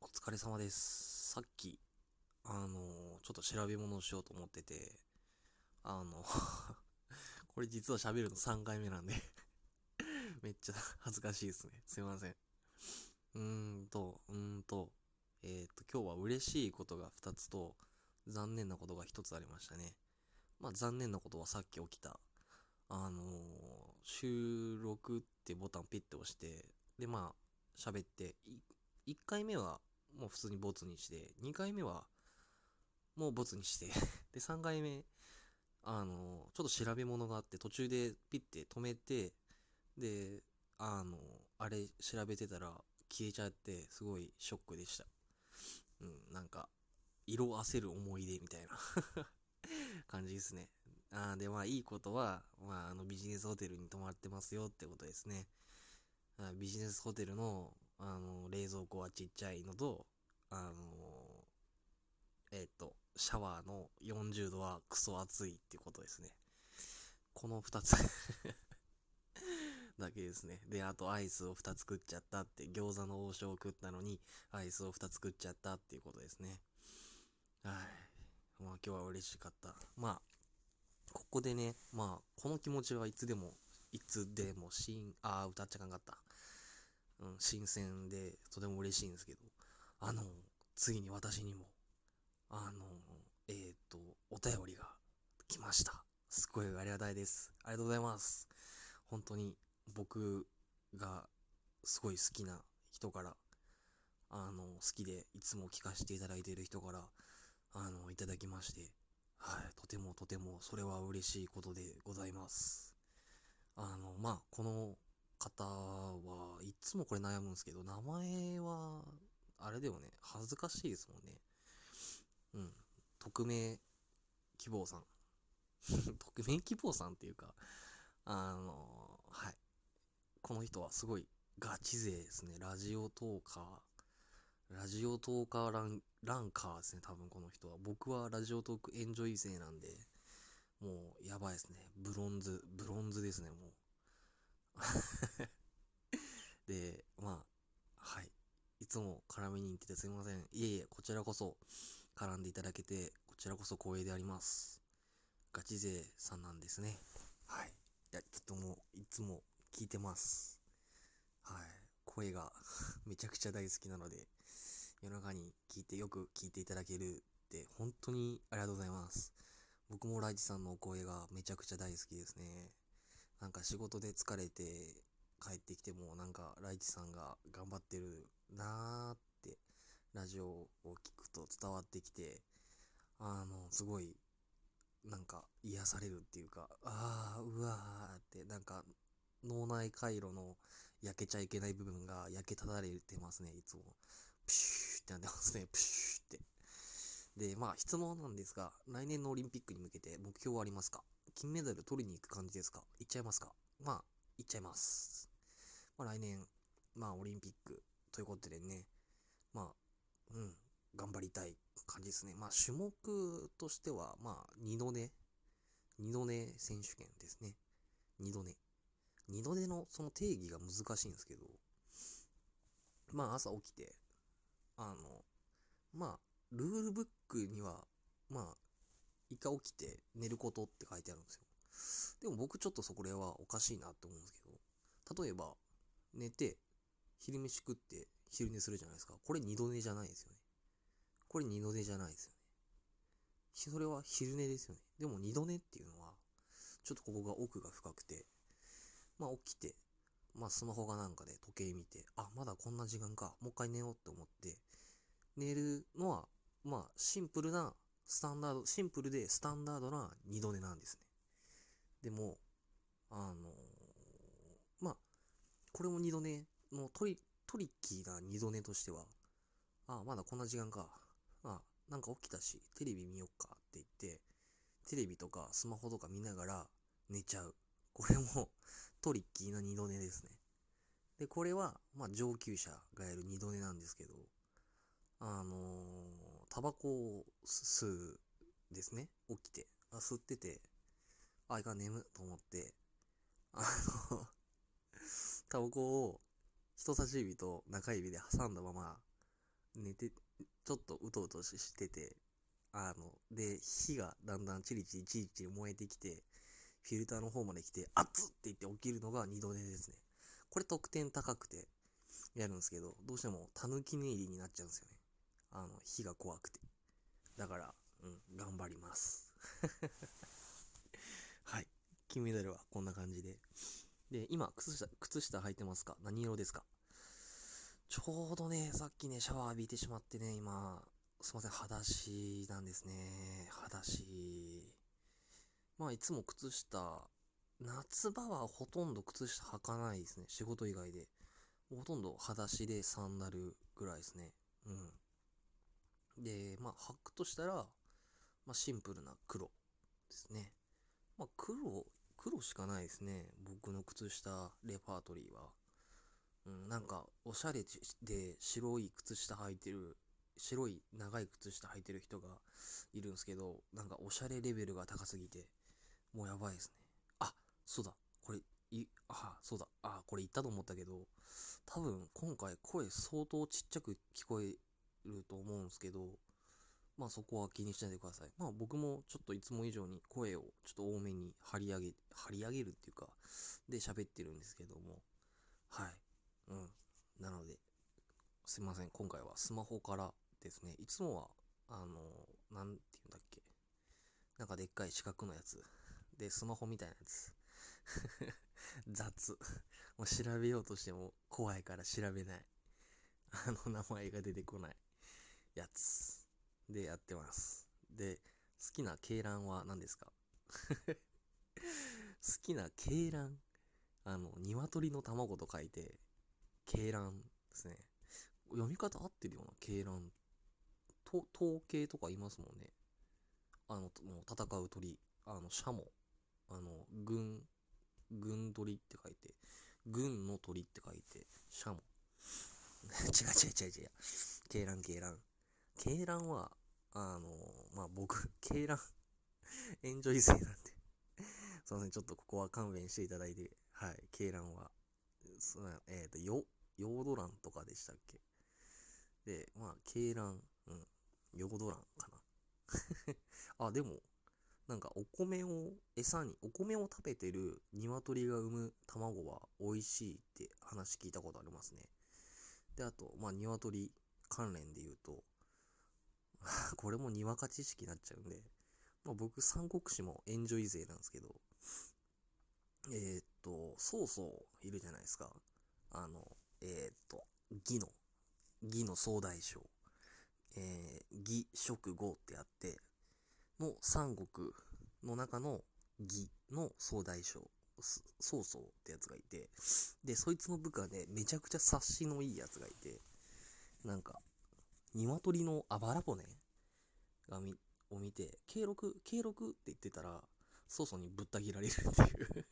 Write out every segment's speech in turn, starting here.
お疲れ様です。さっき、あのちょっと調べ物をしようと思ってて、あの これ実は喋るの3回目なんで めっちゃ恥ずかしいですね。すいません。うーんと、うーんと、えっ、と、今日は嬉しいことが2つと、残念なことが1つありましたね。まあ、残念なことはさっき起きた、あの収録ってボタンピッて押して、で、まあ、喋って、1回目はもう普通にボツにして、2回目はもうボツにして、で、3回目、あの、ちょっと調べ物があって、途中でピッて止めて、で、あの、あれ調べてたら消えちゃって、すごいショックでした。うん、なんか、色あせる思い出みたいな 感じですね。あで、まあ、いいことは、まあ、あの、ビジネスホテルに泊まってますよってことですね。ビジネスホテルの、あの、冷蔵庫はちっちゃいのと、あの、えっ、と、シャワーの40度はクソ暑いっていことですね。この2つ だけですね。で、あとアイスを2つ食っちゃったって、餃子の王将を食ったのに、アイスを2つ食っちゃったっていうことですね。はい。まあ今日は嬉しかった。まあ、ここでね、まあ、この気持ちはいつでも、いつでも、新、あー、歌っちゃかんかった。うん、新鮮で、とても嬉しいんですけど、あの、ついに私にも、あの、えっ、ー、と、お便りが来ました。すっごいありがたいです。ありがとうございます。本当に僕がすごい好きな人から、あの、好きでいつも聞かせていただいている人から、あの、いただきまして、はい、とてもとてもそれは嬉しいことでございます。あの、まあ、この方はいつもこれ悩むんですけど、名前は、あれだよね、恥ずかしいですもんね。うん。匿名希望さん。匿名希望さんっていうか、あの、はい。この人はすごいガチ勢ですね。ラジオトーカー。ラジオトーカーランランカーですね。多分この人は。僕はラジオトークエンジョイ勢なんで、もうやばいですね。ブロンズ、ブロンズですね、もう。で、まあ、はい。いつも絡みに行っててすいません。いえいえ、こちらこそ絡んでいただけて、こちらこそ光栄であります。ガチ勢さんなんですね。はい。いや、ちょっともう、いつも聞いてます。はい。声が めちゃくちゃ大好きなので、夜中に聞いて、よく聞いていただけるって、本当にありがとうございます。僕もライチさんのお声がめちゃくちゃ大好きですね。なんか仕事で疲れて帰ってきても、なんかライチさんが頑張ってるなーって、ラジオを聞くと伝わってきて、あの、すごい、なんか癒されるっていうか、あー、うわーって、なんか脳内回路の焼けちゃいけない部分が焼けただれてますね、いつも。プシューってなってますね、プシューって。で、まあ質問なんですが、来年のオリンピックに向けて目標はありますか？金メダル取りに行く感じですか？行っちゃいますか？まあ、行っちゃいます。まあ来年、まあオリンピックということでね、まあ、うん、頑張りたい感じですね。まあ種目としては、まあ二度寝、二度寝選手権ですね。二度寝。二度寝のその定義が難しいんですけど、まあ朝起きて、あの、まあ、ルールブックには、まあ、一回起きて寝ることって書いてあるんですよ。でも僕ちょっとそこれはおかしいなって思うんですけど、例えば、寝て、昼飯食って昼寝するじゃないですか。これ二度寝じゃないですよね。これ二度寝じゃないですよね。それは昼寝ですよね。でも二度寝っていうのは、ちょっとここが奥が深くて、まあ起きて、まあスマホがなんかで時計見て、あ、まだこんな時間か、もう一回寝ようって思って、寝るのは、まあシンプルな、スタンダード、シンプルでスタンダードな二度寝なんですね。でも、あのーまあ、これも二度寝のトリ、トリッキーな二度寝としては、ああ、まだこんな時間か。あ、なんか起きたし、テレビ見よっかって言って、テレビとかスマホとか見ながら寝ちゃう。これも トリッキーな二度寝ですね。で、これは、まあ上級者がやる二度寝なんですけど、あのー、タバコを吸うですね。起きて。あ、吸ってて、あ、いかん眠と思って、あの、タバコを人差し指と中指で挟んだまま寝て、ちょっとうとうとしてて、あの、で、火がだんだんチリチリチリチリ燃えてきて、フィルターの方まで来て、熱っって言って起きるのが二度寝ですね。これ得点高くてやるんですけど、どうしてもタヌキ寝入りになっちゃうんですよね。あの、火が怖くて。だから、うん、頑張ります。はい。金メダルはこんな感じで。で、今、靴下、靴下履いてますか？何色ですか？ちょうどね、さっきね、シャワー浴びてしまってね、今、すいません、裸足なんですね。裸足。まあ、いつも靴下、夏場はほとんど靴下履かないですね。仕事以外で。ほとんど裸足でサンダルぐらいですね。うん。で、まあ、履くとしたら、まあ、シンプルな黒ですね。まあ、黒、黒しかないですね。僕の靴下レパートリーは。うん、なんか、おしゃれで白い靴下履いてる、白い長い靴下履いてる人がいるんですけど、なんかおしゃれレベルが高すぎて、もうやばいですね。あ、そうだ。これ、い、あ、そうだ。あ、これ言ったと思ったけど、多分今回声相当ちっちゃく聞こえると思うんですけど、まあそこは気にしないでください。まあ僕もちょっといつも以上に声をちょっと多めに張り上げ、張り上げるっていうか、で喋ってるんですけども、はい。うん。なので、すいません。今回はスマホからですね。いつもは、あの、なんて言うんだっけ。なんかでっかい四角のやつ。で、スマホみたいなやつ。雑。もう調べようとしても怖いから調べない。あの名前が出てこないやつ。でやってます。で、好きな鶏卵は何ですか？好きな鶏卵あの、鶏の卵と書いて、鶏卵ですね。読み方合ってるような鶏卵。と、統計とかいますもんね。あの、もう戦う鳥。あの、シャモ。あの、軍、軍鳥って書いて、軍の鳥って書いて、シャモ。違う違う違う違う。鶏卵鶏卵。鶏卵は、あのまあ、僕、鶏卵、エンジョイ勢なんで。すいません、ちょっとここは勘弁していただいて、はい、鶏卵は、そえっ、ー、と、よ、ヨード卵とかでしたっけ？で、まあ、鶏卵、うん、ヨード卵かな。あ、でも、なんかお米を餌に、お米を食べてる鶏が産む卵は美味しいって話聞いたことありますね。で、あと、まあ、鶏関連で言うと、これもにわか知識になっちゃうんで、まあ、僕、三国志もエンジョイ勢なんですけど、えー、っと、曹操いるじゃないですか。あの、えー、っと、義の、義の総大将、えー、義、職、語ってあって、の三国の中の義の総大将、曹操ってやつがいて、で、そいつの部下でめちゃくちゃ察しのいいやつがいて、なんか、鶏のあばら骨がみ、を見て、K6、K6 って言ってたら、曹操にぶった切られるっていう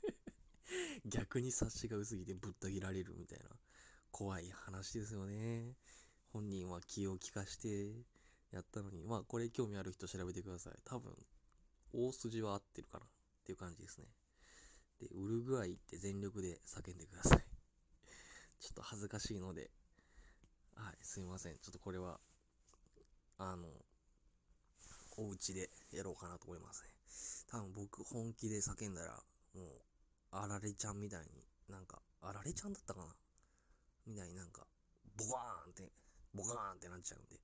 逆に察しが薄すぎてぶった切られるみたいな、怖い話ですよね。本人は気を利かしてやったのに、まあこれ興味ある人調べてください。多分、大筋は合ってるかなっていう感じですね。で、ウルグアイって全力で叫んでください。ちょっと恥ずかしいので、はい、すいません。ちょっとこれは、あの、お家でやろうかなと思いますね。多分僕本気で叫んだら、もう、あられちゃんみたいに、なんか、あられちゃんだったかな？みたいになんか、ボカーンって、ボカーンってなっちゃうんで。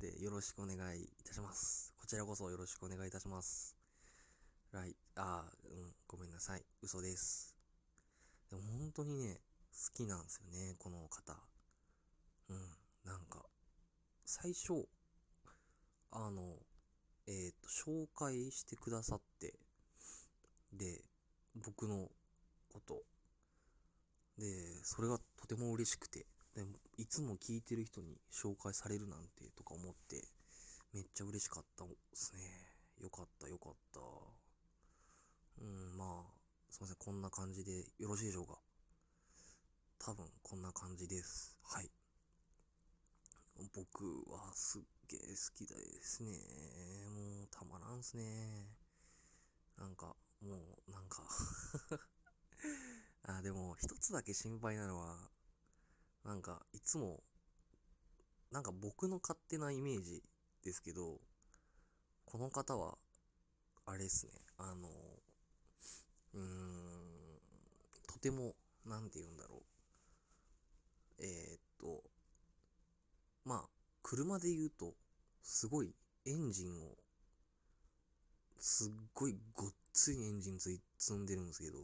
で、よろしくお願いいたします。こちらこそよろしくお願いいたします。来、あー、うん、ごめんなさい。嘘です。でも本当にね、好きなんですよね、この方。うん、なんか、最初、あの、えっ、と、紹介してくださって、で、僕のこと。で、それがとても嬉しくて、でいつも聞いてる人に紹介されるなんてとか思って、めっちゃ嬉しかったですね。よかった、よかった。うん、まあ、すいません、こんな感じでよろしいでしょうか。多分、こんな感じです。はい。僕はすっげえ好きですね。もう、たまらんすね。なんか、もう、なんか あ、でも、一つだけ心配なのは、なんか、いつも、なんか僕の勝手なイメージですけど、この方は、あれですね、あの、うーん、とても、なんて言うんだろう。えー、っと、まあ、車で言うと、すごいエンジンを、すっごいごっついエンジンつい積んでるんですけど、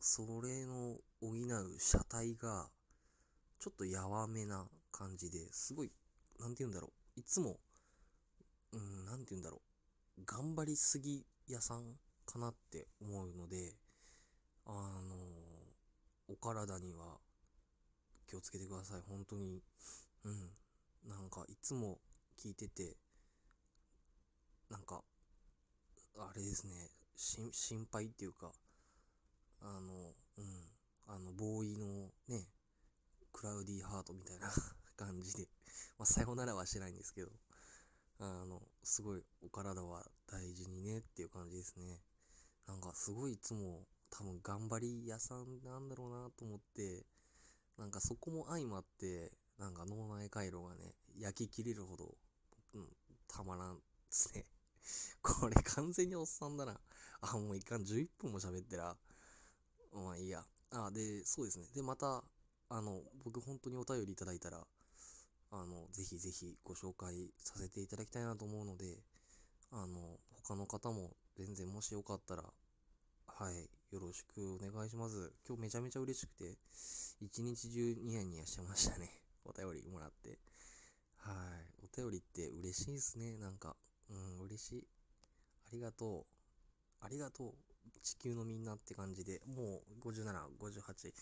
それの補う車体が、ちょっとやわめな感じですごい、なんて言うんだろう。いつも、うん、なんて言うんだろう。頑張りすぎ屋さんかなって思うので、あのお体には気をつけてください。本当に。うん。なんか、いつも聞いてて、なんか、あれですね、心配っていうか、あの、うん、あの、ボーイのね、クラウディーハートみたいな 感じで、まあ、さよならはしてないんですけど、あの、すごいお体は大事にねっていう感じですね。なんかすごいいつも多分頑張り屋さんなんだろうなと思って、なんかそこも相まって、なんか脳内回路がね、焼き切れるほど、うん、たまらんですね。これ完全におっさんだな。あ、もういかん、11分も喋ってら。まあいいや。あ、で、そうですね。で、また、あの、僕本当にお便りいただいたら、あの、ぜひぜひご紹介させていただきたいなと思うので、あの、他の方も全然もしよかったら、はい、よろしくお願いします。今日めちゃめちゃ嬉しくて、一日中ニヤニヤしてましたね。お便りもらって。はい。お便りって嬉しいですね。なんか、うん、嬉しい。ありがとう。ありがとう。地球のみんなって感じで、もう57、58。